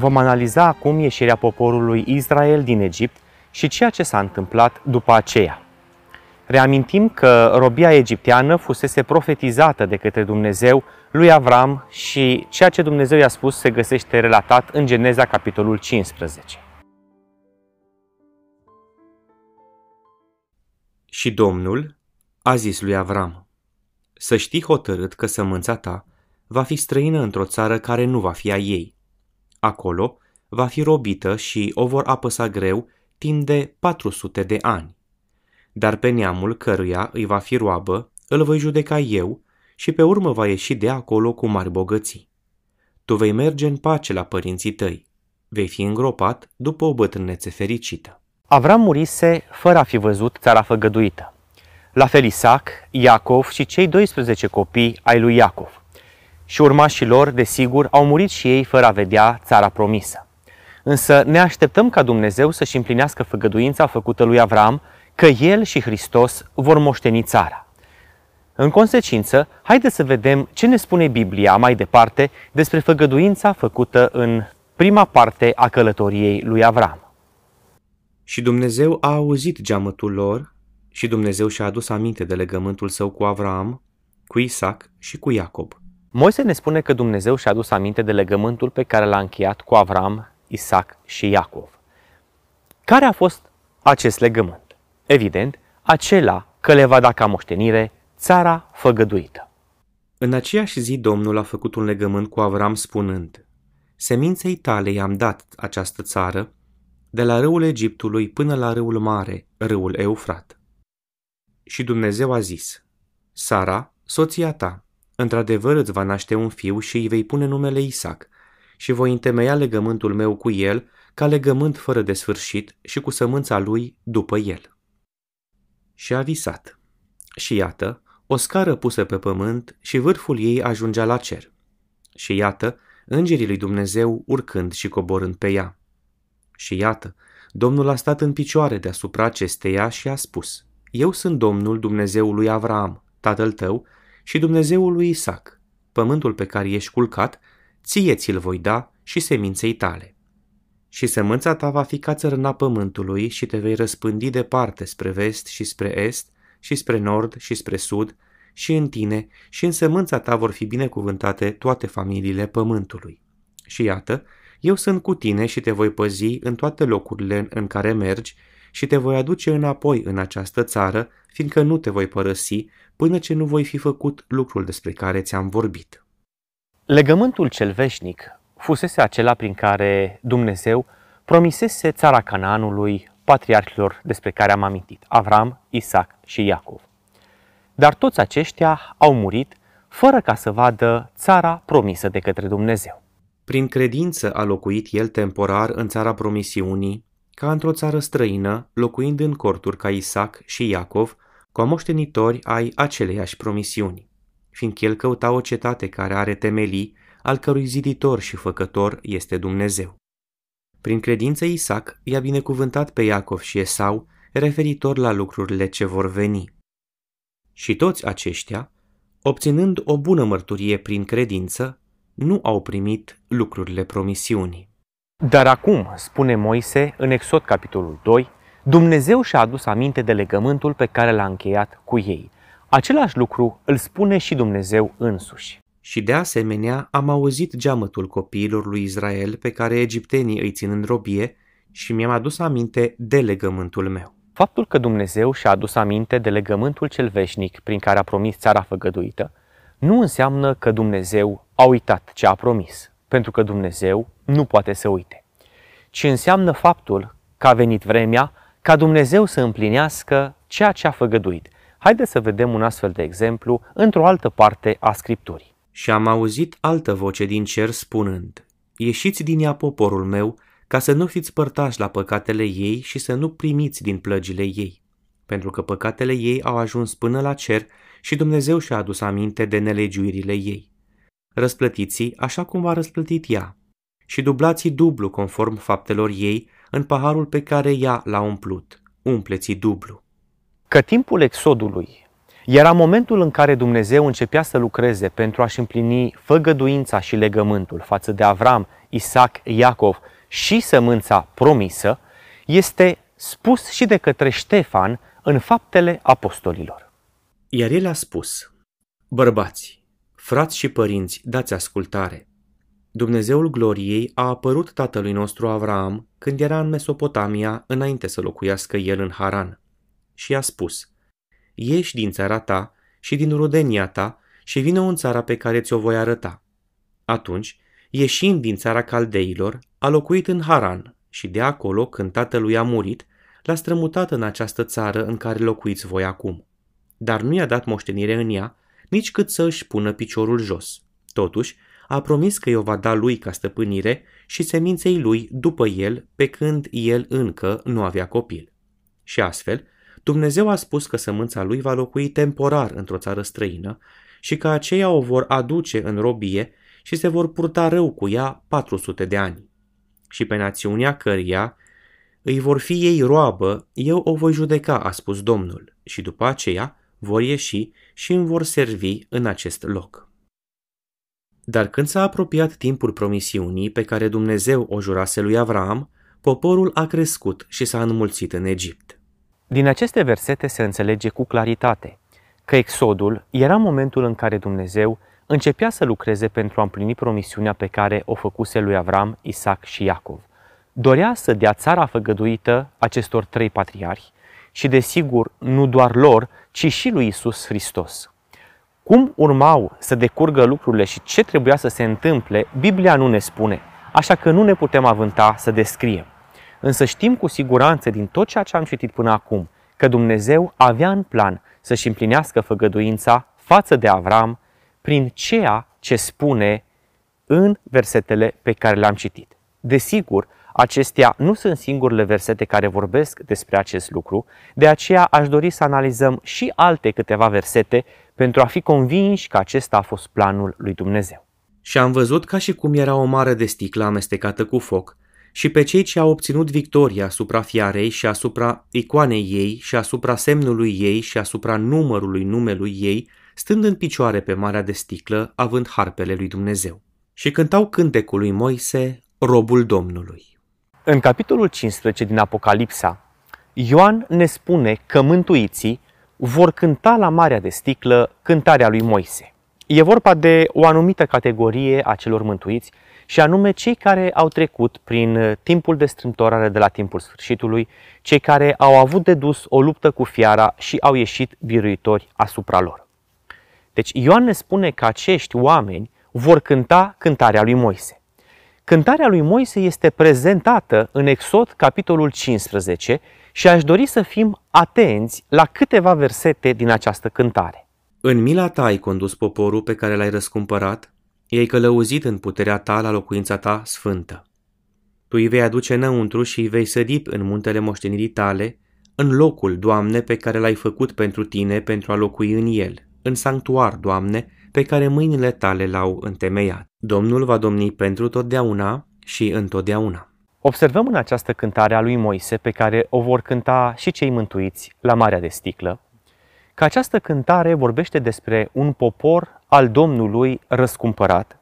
Vom analiza acum ieșirea poporului Israel din Egipt și ceea ce s-a întâmplat după aceea. Reamintim că robia egipteană fusese profetizată de către Dumnezeu lui Avram și ceea ce Dumnezeu i-a spus se găsește relatat în Geneza capitolul 15. Și Domnul a zis lui Avram, să știi hotărât că sămânța ta va fi străină într-o țară care nu va fi a ei. Acolo va fi robită și o vor apăsa greu timp de 400 de ani. Dar pe neamul căruia îi va fi roabă, îl voi judeca eu și pe urmă va ieși de acolo cu mari bogății. Tu vei merge în pace la părinții tăi. Vei fi îngropat după o bătrânețe fericită. Avram murise fără a fi văzut țara făgăduită. La fel Isaac, Iacov și cei 12 copii ai lui Iacov. Și urmașii lor, desigur, au murit și ei fără a vedea țara promisă. Însă ne așteptăm ca Dumnezeu să-și împlinească făgăduința făcută lui Avram, că el și Hristos vor moșteni țara. În consecință, haideți să vedem ce ne spune Biblia mai departe despre făgăduința făcută în prima parte a călătoriei lui Avram. Și Dumnezeu a auzit geamătul lor și Dumnezeu și-a adus aminte de legământul său cu Avram, cu Isaac și cu Iacob. Moise ne spune că Dumnezeu și-a adus aminte de legământul pe care l-a încheiat cu Avram, Isaac și Iacov. Care a fost acest legământ? Evident, acela că le va da ca moștenire țara făgăduită. În aceeași zi Domnul a făcut un legământ cu Avram spunând, Seminței tale i-am dat această țară, de la râul Egiptului până la râul mare, râul Eufrat. Și Dumnezeu a zis, Sara, soția ta, într-adevăr îți va naște un fiu și îi vei pune numele Isaac, și voi întemeia legământul meu cu el ca legământ fără de sfârșit și cu sămânța lui după el. Și a visat. Și iată, o scară pusă pe pământ și vârful ei ajungea la cer. Și iată, îngerii lui Dumnezeu urcând și coborând pe ea. Și iată, Domnul a stat în picioare deasupra acesteia și a spus, Eu sunt Domnul Dumnezeul lui Avram, tatăl tău, și Dumnezeul lui Isaac. Pământul pe care ești culcat, ție ți-l voi da și seminței tale. Și sămânța ta va fi ca țărâna pământului și te vei răspândi departe spre vest și spre est și spre nord și spre sud și în tine și în sămânța ta vor fi binecuvântate toate familiile pământului. Și iată, eu sunt cu tine și te voi păzi în toate locurile în care mergi și te voi aduce înapoi în această țară, fiindcă nu te voi părăsi până ce nu voi fi făcut lucrul despre care ți-am vorbit. Legământul cel veșnic fusese acela prin care Dumnezeu promisese țara Canaanului patriarhilor despre care am amintit, Avram, Isaac și Iacov. Dar toți aceștia au murit fără ca să vadă țara promisă de către Dumnezeu. Prin credință a locuit el temporar în țara promisiunii, ca într-o țară străină, locuind în corturi ca Isaac și Iacov, cu moștenitori ai aceleiași promisiuni, fiindcă el căuta o cetate care are temelii, al cărui ziditor și făcător este Dumnezeu. Prin credință Isaac i-a binecuvântat pe Iacov și Esau referitor la lucrurile ce vor veni. Și toți aceștia, obținând o bună mărturie prin credință, nu au primit lucrurile promisiunii. Dar acum, spune Moise în Exod capitolul 2, Dumnezeu și-a adus aminte de legământul pe care l-a încheiat cu ei. Același lucru îl spune și Dumnezeu însuși. Și de asemenea am auzit geamătul copiilor lui Israel pe care egiptenii îi țin în robie și mi-am adus aminte de legământul meu. Faptul că Dumnezeu și-a adus aminte de legământul cel veșnic prin care a promis țara făgăduită, nu înseamnă că Dumnezeu a uitat ce a promis, pentru că Dumnezeu nu poate să uite, ci înseamnă faptul că a venit vremea ca Dumnezeu să împlinească ceea ce a făgăduit. Haideți să vedem un astfel de exemplu într-o altă parte a Scripturii. Și am auzit altă voce din cer spunând, Ieșiți din ea poporul meu, ca să nu fiți părtași la păcatele ei și să nu primiți din plăgile ei, pentru că păcatele ei au ajuns până la cer și Dumnezeu și-a adus aminte de nelegiuirile ei. Răsplătiți așa cum v-a răsplătit ea și dublați dublu conform faptelor ei în paharul pe care ea l-a umplut. Umpleți dublu. Că timpul exodului era momentul în care Dumnezeu începea să lucreze pentru a-și împlini făgăduința și legământul față de Avram, Isaac, Iacov și sămânța promisă, este spus și de către Ștefan în faptele apostolilor. Iar el a spus, Bărbați, frați și părinți, dați ascultare. Dumnezeul gloriei a apărut tatălui nostru Avraam când era în Mesopotamia înainte să locuiască el în Haran. Și a spus, Ieși din țara ta și din rudenia ta și vină în țara pe care ți-o voi arăta. Atunci, ieșind din țara caldeilor, a locuit în Haran și de acolo, când tatălui a murit, l-a strămutat în această țară în care locuiți voi acum. Dar nu i-a dat moștenire în ea, nici cât să își pună piciorul jos. Totuși, a promis că i-o va da lui ca stăpânire și seminței lui după el, pe când el încă nu avea copil. Și astfel, Dumnezeu a spus că sămânța lui va locui temporar într-o țară străină și că aceia o vor aduce în robie și se vor purta rău cu ea 400 de ani. Și pe națiunea căreia îi vor fi ei roabă, eu o voi judeca, a spus Domnul, și după aceea vor ieși și îmi vor servi în acest loc. Dar când s-a apropiat timpul promisiunii pe care Dumnezeu o jurase lui Avram, poporul a crescut și s-a înmulțit în Egipt. Din aceste versete se înțelege cu claritate că exodul era momentul în care Dumnezeu începea să lucreze pentru a împlini promisiunea pe care o făcuse lui Avram, Isaac și Iacov. Dorea să dea țara făgăduită acestor trei patriarhi și, desigur, nu doar lor, ci și lui Isus Hristos. Cum urmau să decurgă lucrurile și ce trebuia să se întâmple, Biblia nu ne spune, așa că nu ne putem avânta să descriem. Însă știm cu siguranță din tot ceea ce am citit până acum că Dumnezeu avea în plan să-și împlinească făgăduința față de Avram prin ceea ce spune în versetele pe care le-am citit. Desigur, acestea nu sunt singurele versete care vorbesc despre acest lucru, de aceea aș dori să analizăm și alte câteva versete pentru a fi convinși că acesta a fost planul lui Dumnezeu. Și am văzut ca și cum era o mare de sticlă amestecată cu foc, și pe cei ce au obținut victoria asupra fiarei și asupra icoanei ei și asupra semnului ei și asupra numărului numelui ei, stând în picioare pe marea de sticlă, având harpele lui Dumnezeu. Și cântau cântecul lui Moise, robul Domnului. În capitolul 15 din Apocalipsa, Ioan ne spune că mântuiții vor cânta la Marea de Sticlă cântarea lui Moise. E vorba de o anumită categorie a celor mântuiți și anume cei care au trecut prin uh, timpul de strâmtorare de la timpul sfârșitului, cei care au avut de dus o luptă cu fiara și au ieșit biruitori asupra lor. Deci Ioan ne spune că acești oameni vor cânta cântarea lui Moise. Cântarea lui Moise este prezentată în Exod, capitolul 15, și aș dori să fim atenți la câteva versete din această cântare. În mila ta ai condus poporul pe care l-ai răscumpărat ei călăuzit în puterea ta la locuința ta sfântă. Tu îi vei aduce înăuntru și îi vei sădi în muntele moștenirii tale, în locul, Doamne, pe care l-ai făcut pentru tine pentru a locui în el, în sanctuar, Doamne, pe care mâinile tale l-au întemeiat. Domnul va domni pentru totdeauna și întotdeauna. Observăm în această cântare a lui Moise, pe care o vor cânta și cei mântuiți la Marea de Sticlă, că această cântare vorbește despre un popor al Domnului răscumpărat.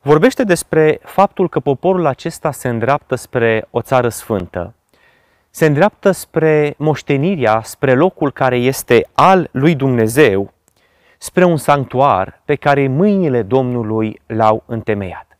Vorbește despre faptul că poporul acesta se îndreaptă spre o țară sfântă, se îndreaptă spre moștenirea, spre locul care este al lui Dumnezeu, spre un sanctuar pe care mâinile Domnului l-au întemeiat.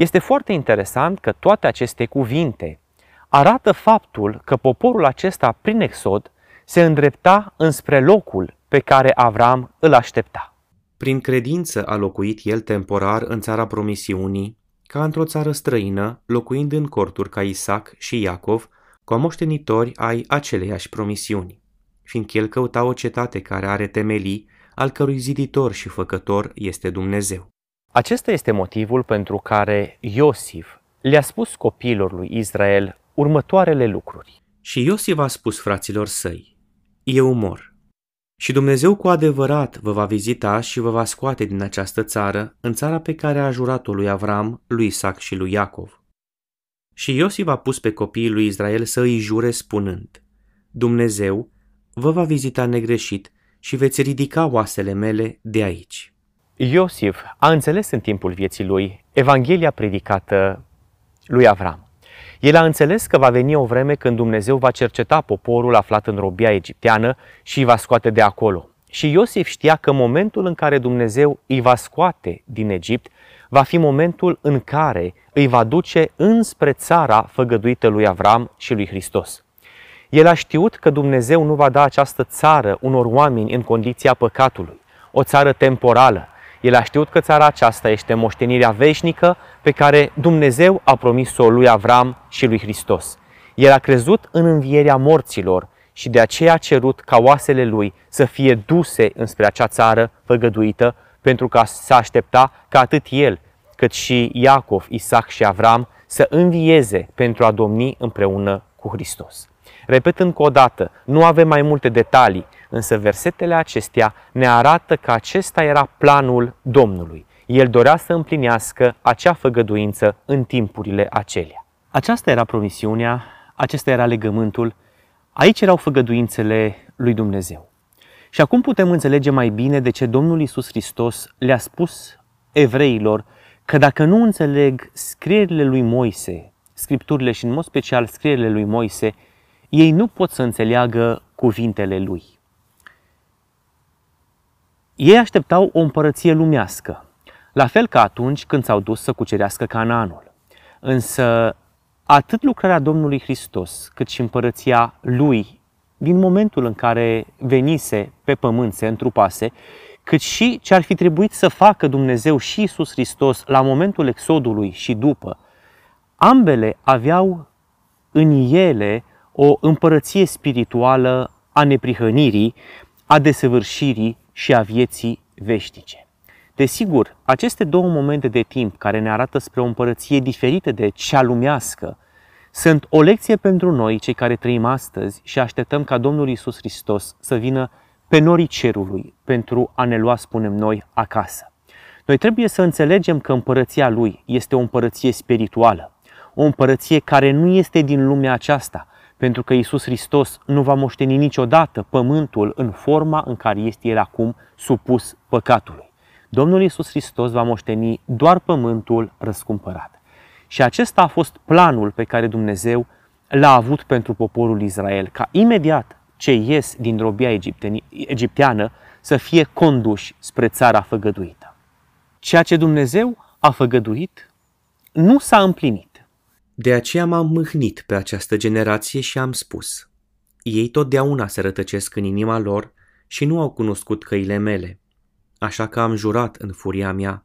Este foarte interesant că toate aceste cuvinte arată faptul că poporul acesta, prin Exod, se îndrepta înspre locul pe care Avram îl aștepta. Prin credință a locuit el temporar în țara promisiunii, ca într-o țară străină, locuind în corturi ca Isaac și Iacov, cu moștenitori ai aceleiași promisiuni, fiindcă el căuta o cetate care are temelii, al cărui ziditor și făcător este Dumnezeu. Acesta este motivul pentru care Iosif le-a spus copiilor lui Israel următoarele lucruri. Și Iosif a spus fraților săi, eu mor. Și Dumnezeu cu adevărat vă va vizita și vă va scoate din această țară, în țara pe care a jurat-o lui Avram, lui Isaac și lui Iacov. Și Iosif a pus pe copiii lui Israel să îi jure spunând, Dumnezeu vă va vizita negreșit și veți ridica oasele mele de aici. Iosif a înțeles în timpul vieții lui Evanghelia predicată lui Avram. El a înțeles că va veni o vreme când Dumnezeu va cerceta poporul aflat în robia egipteană și îi va scoate de acolo. Și Iosif știa că momentul în care Dumnezeu îi va scoate din Egipt va fi momentul în care îi va duce înspre țara făgăduită lui Avram și lui Hristos. El a știut că Dumnezeu nu va da această țară unor oameni în condiția păcatului, o țară temporală. El a știut că țara aceasta este moștenirea veșnică pe care Dumnezeu a promis-o lui Avram și lui Hristos. El a crezut în învierea morților și de aceea a cerut ca oasele lui să fie duse înspre acea țară făgăduită, pentru că s-a aștepta ca atât el, cât și Iacov, Isaac și Avram să învieze pentru a domni împreună cu Hristos. Repet încă o dată, nu avem mai multe detalii, însă versetele acestea ne arată că acesta era planul Domnului. El dorea să împlinească acea făgăduință în timpurile acelea. Aceasta era promisiunea, acesta era legământul, aici erau făgăduințele lui Dumnezeu. Și acum putem înțelege mai bine de ce Domnul Isus Hristos le-a spus evreilor că dacă nu înțeleg scrierile lui Moise, scripturile și în mod special scrierile lui Moise, ei nu pot să înțeleagă cuvintele lui. Ei așteptau o împărăție lumească, la fel ca atunci când s-au dus să cucerească Canaanul. Însă atât lucrarea Domnului Hristos, cât și împărăția lui, din momentul în care venise pe pământ, se întrupase, cât și ce ar fi trebuit să facă Dumnezeu și Isus Hristos la momentul exodului și după, ambele aveau în ele o împărăție spirituală a neprihănirii, a desăvârșirii și a vieții veșnice. Desigur, aceste două momente de timp care ne arată spre o împărăție diferită de cea lumească, sunt o lecție pentru noi, cei care trăim astăzi și așteptăm ca Domnul Isus Hristos să vină pe norii cerului pentru a ne lua, spunem noi, acasă. Noi trebuie să înțelegem că împărăția Lui este o împărăție spirituală, o împărăție care nu este din lumea aceasta, pentru că Isus Hristos nu va moșteni niciodată pământul în forma în care este el acum supus păcatului. Domnul Isus Hristos va moșteni doar pământul răscumpărat. Și acesta a fost planul pe care Dumnezeu l-a avut pentru poporul Israel, ca imediat ce ies din robia egipteană să fie conduși spre țara făgăduită. Ceea ce Dumnezeu a făgăduit nu s-a împlinit. De aceea m-am mâhnit pe această generație și am spus, ei totdeauna se rătăcesc în inima lor și nu au cunoscut căile mele, așa că am jurat în furia mea,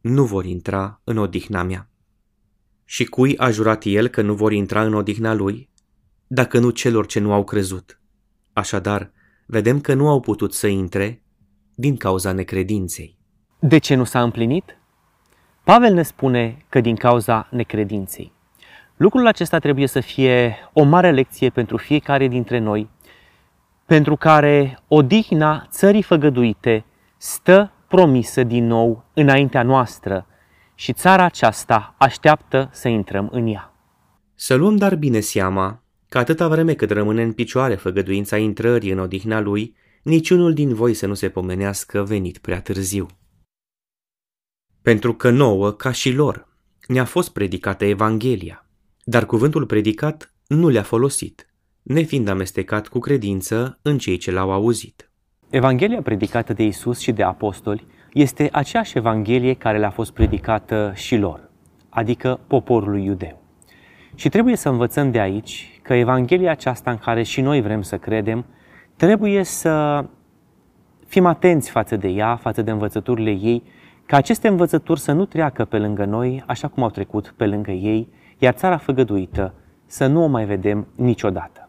nu vor intra în odihna mea. Și cui a jurat el că nu vor intra în odihna lui, dacă nu celor ce nu au crezut? Așadar, vedem că nu au putut să intre din cauza necredinței. De ce nu s-a împlinit? Pavel ne spune că din cauza necredinței. Lucrul acesta trebuie să fie o mare lecție pentru fiecare dintre noi, pentru care odihna țării făgăduite stă promisă din nou înaintea noastră și țara aceasta așteaptă să intrăm în ea. Să luăm dar bine seama că atâta vreme cât rămâne în picioare făgăduința intrării în odihna lui, niciunul din voi să nu se pomenească venit prea târziu. Pentru că nouă, ca și lor, ne-a fost predicată Evanghelia, dar cuvântul predicat nu le-a folosit, nefiind amestecat cu credință în cei ce l-au auzit. Evanghelia predicată de Isus și de apostoli este aceeași Evanghelie care le-a fost predicată și lor, adică poporului iudeu. Și trebuie să învățăm de aici că Evanghelia aceasta în care și noi vrem să credem, trebuie să fim atenți față de ea, față de învățăturile ei, ca aceste învățături să nu treacă pe lângă noi așa cum au trecut pe lângă ei, iar țara făgăduită să nu o mai vedem niciodată.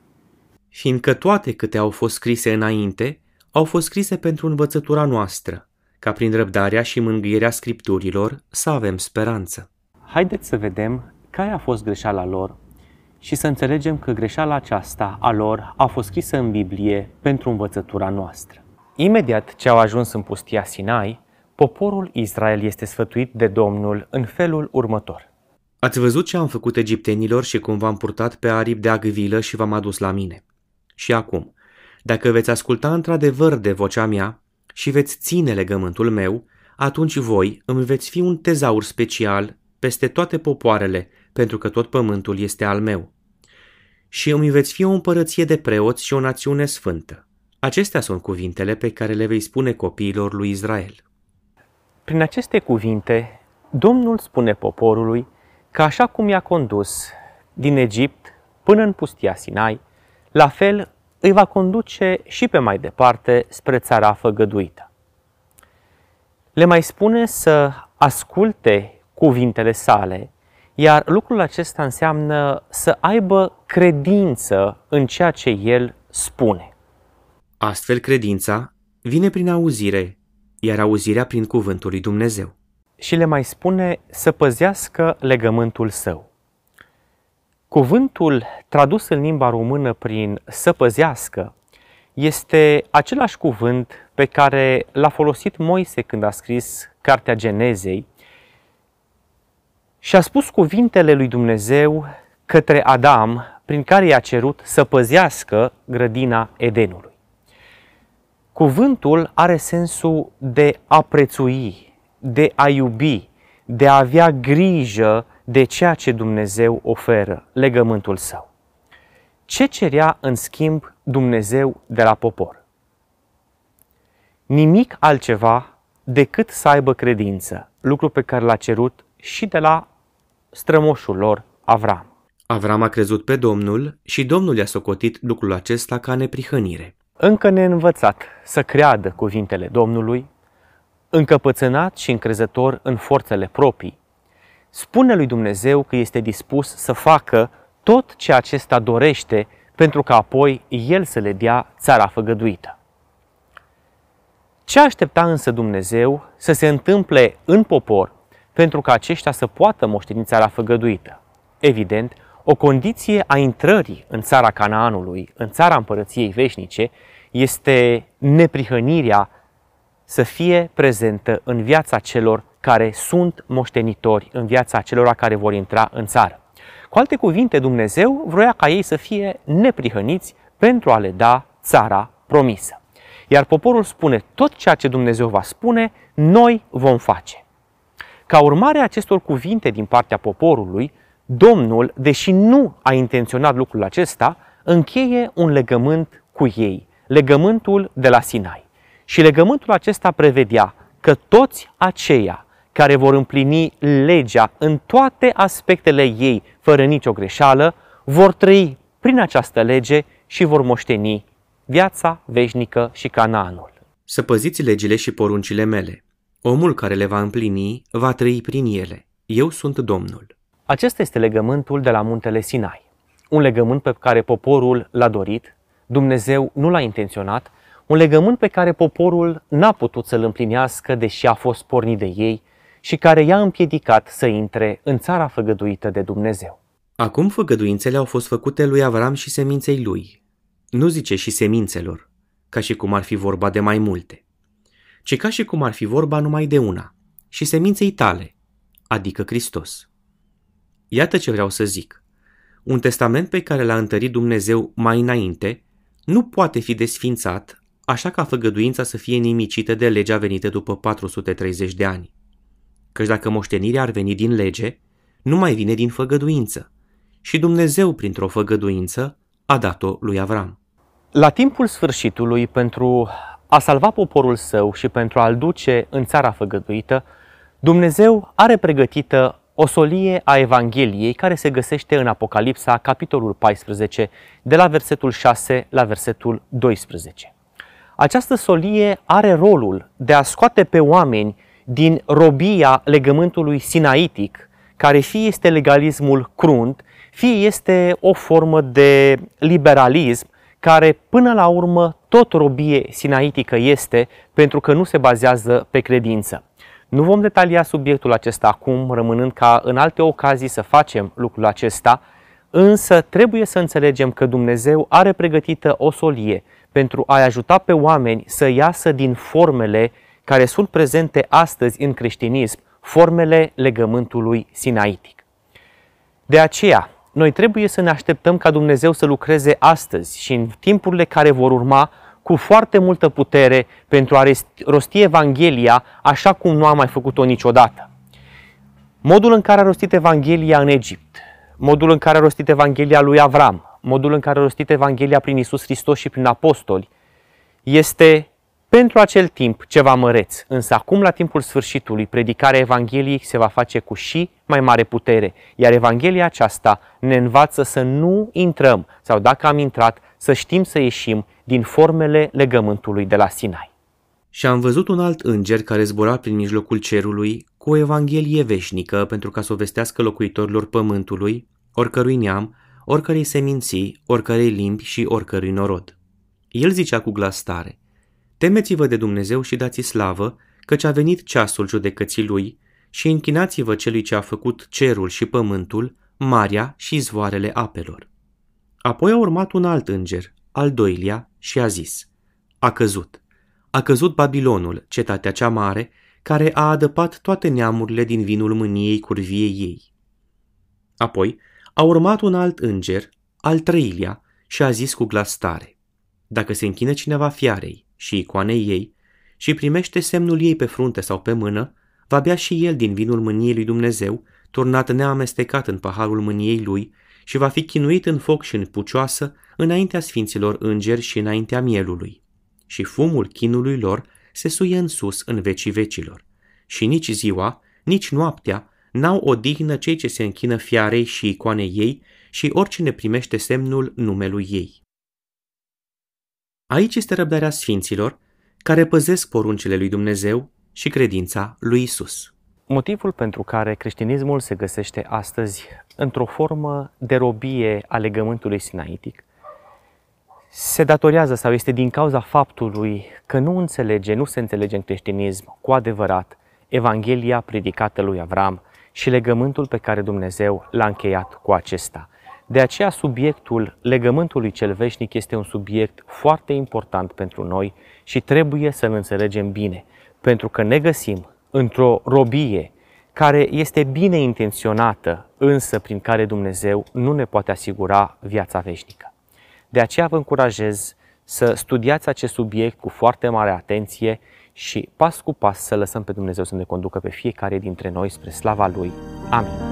Fiindcă toate câte au fost scrise înainte, au fost scrise pentru învățătura noastră, ca prin răbdarea și mângâierea scripturilor să avem speranță. Haideți să vedem care a fost greșeala lor și să înțelegem că greșeala aceasta a lor a fost scrisă în Biblie pentru învățătura noastră. Imediat ce au ajuns în pustia Sinai, poporul Israel este sfătuit de Domnul în felul următor. Ați văzut ce am făcut egiptenilor și cum v-am purtat pe aripi de agvilă și v-am adus la mine. Și acum, dacă veți asculta într-adevăr de vocea mea și veți ține legământul meu, atunci voi îmi veți fi un tezaur special peste toate popoarele, pentru că tot pământul este al meu. Și îmi veți fi o împărăție de preoți și o națiune sfântă. Acestea sunt cuvintele pe care le vei spune copiilor lui Israel. Prin aceste cuvinte, Domnul spune poporului că așa cum i-a condus din Egipt până în pustia Sinai, la fel îi va conduce și pe mai departe spre țara făgăduită. Le mai spune să asculte cuvintele sale, iar lucrul acesta înseamnă să aibă credință în ceea ce el spune. Astfel, credința vine prin auzire, iar auzirea prin cuvântul lui Dumnezeu. Și le mai spune să păzească legământul său. Cuvântul tradus în limba română prin să păzească este același cuvânt pe care l-a folosit Moise când a scris Cartea Genezei și a spus cuvintele lui Dumnezeu către Adam prin care i-a cerut să păzească grădina Edenului. Cuvântul are sensul de a prețui, de a iubi, de a avea grijă de ceea ce Dumnezeu oferă, legământul său. Ce cerea în schimb Dumnezeu de la popor? Nimic altceva decât să aibă credință, lucru pe care l-a cerut și de la strămoșul lor, Avram. Avram a crezut pe Domnul și Domnul i-a socotit lucrul acesta ca neprihănire. Încă neînvățat să creadă cuvintele Domnului, încăpățânat și încrezător în forțele proprii, spune lui Dumnezeu că este dispus să facă tot ce acesta dorește pentru ca apoi el să le dea țara făgăduită. Ce aștepta însă Dumnezeu să se întâmple în popor pentru ca aceștia să poată moșteni țara făgăduită? Evident, o condiție a intrării în țara Canaanului, în țara împărăției veșnice, este neprihănirea să fie prezentă în viața celor care sunt moștenitori, în viața celor care vor intra în țară. Cu alte cuvinte, Dumnezeu vroia ca ei să fie neprihăniți pentru a le da țara promisă. Iar poporul spune tot ceea ce Dumnezeu va spune, noi vom face. Ca urmare a acestor cuvinte din partea poporului, Domnul, deși nu a intenționat lucrul acesta, încheie un legământ cu ei, legământul de la Sinai. Și legământul acesta prevedea că toți aceia care vor împlini legea în toate aspectele ei, fără nicio greșeală, vor trăi prin această lege și vor moșteni viața veșnică și Canaanul. Să păziți legile și poruncile mele. Omul care le va împlini va trăi prin ele. Eu sunt Domnul. Acesta este legământul de la muntele Sinai. Un legământ pe care poporul l-a dorit, Dumnezeu nu l-a intenționat, un legământ pe care poporul n-a putut să-l împlinească deși a fost pornit de ei și care i-a împiedicat să intre în țara făgăduită de Dumnezeu. Acum făgăduințele au fost făcute lui Avram și seminței lui. Nu zice și semințelor, ca și cum ar fi vorba de mai multe, ci ca și cum ar fi vorba numai de una, și seminței tale, adică Hristos. Iată ce vreau să zic. Un testament pe care l-a întărit Dumnezeu mai înainte nu poate fi desfințat așa ca făgăduința să fie nimicită de legea venită după 430 de ani. Căci dacă moștenirea ar veni din lege, nu mai vine din făgăduință. Și Dumnezeu, printr-o făgăduință, a dat-o lui Avram. La timpul sfârșitului, pentru a salva poporul său și pentru a-l duce în țara făgăduită, Dumnezeu are pregătită o solie a Evangheliei care se găsește în Apocalipsa, capitolul 14, de la versetul 6 la versetul 12. Această solie are rolul de a scoate pe oameni din robia legământului sinaitic, care fie este legalismul crunt, fie este o formă de liberalism, care până la urmă tot robie sinaitică este, pentru că nu se bazează pe credință. Nu vom detalia subiectul acesta acum, rămânând ca în alte ocazii să facem lucrul acesta, însă trebuie să înțelegem că Dumnezeu are pregătită o solie pentru a-i ajuta pe oameni să iasă din formele care sunt prezente astăzi în creștinism, formele legământului sinaitic. De aceea, noi trebuie să ne așteptăm ca Dumnezeu să lucreze astăzi și în timpurile care vor urma cu foarte multă putere pentru a rosti Evanghelia așa cum nu a mai făcut-o niciodată. Modul în care a rostit Evanghelia în Egipt, modul în care a rostit Evanghelia lui Avram, modul în care a rostit Evanghelia prin Isus Hristos și prin apostoli, este pentru acel timp ceva măreț, însă acum la timpul sfârșitului predicarea Evangheliei se va face cu și mai mare putere, iar Evanghelia aceasta ne învață să nu intrăm sau dacă am intrat să știm să ieșim din formele legământului de la Sinai. Și am văzut un alt înger care zbura prin mijlocul cerului cu o evanghelie veșnică pentru ca să o vestească locuitorilor pământului, oricărui neam, oricărei seminții, oricărei limbi și oricărui norod. El zicea cu glas tare, Temeți-vă de Dumnezeu și dați slavă, căci a venit ceasul judecății lui și închinați-vă celui ce a făcut cerul și pământul, marea și zvoarele apelor. Apoi a urmat un alt înger, al doilea, și a zis, A căzut. A căzut Babilonul, cetatea cea mare, care a adăpat toate neamurile din vinul mâniei curviei ei. Apoi a urmat un alt înger, al treilea, și a zis cu glas tare, Dacă se închină cineva fiarei și icoanei ei și primește semnul ei pe frunte sau pe mână, va bea și el din vinul mâniei lui Dumnezeu, turnat neamestecat în paharul mâniei lui și va fi chinuit în foc și în pucioasă înaintea sfinților îngeri și înaintea mielului. Și fumul chinului lor se suie în sus în vecii vecilor. Și nici ziua, nici noaptea n-au odihnă cei ce se închină fiarei și icoanei ei și oricine primește semnul numelui ei. Aici este răbdarea sfinților care păzesc poruncile lui Dumnezeu și credința lui Isus. Motivul pentru care creștinismul se găsește astăzi într-o formă de robie a legământului sinaitic se datorează sau este din cauza faptului că nu înțelege, nu se înțelege în creștinism cu adevărat Evanghelia predicată lui Avram și legământul pe care Dumnezeu l-a încheiat cu acesta. De aceea subiectul legământului cel veșnic este un subiect foarte important pentru noi și trebuie să-l înțelegem bine, pentru că ne găsim într-o robie care este bine intenționată, însă prin care Dumnezeu nu ne poate asigura viața veșnică. De aceea vă încurajez să studiați acest subiect cu foarte mare atenție și pas cu pas să lăsăm pe Dumnezeu să ne conducă pe fiecare dintre noi spre slava Lui. Amin.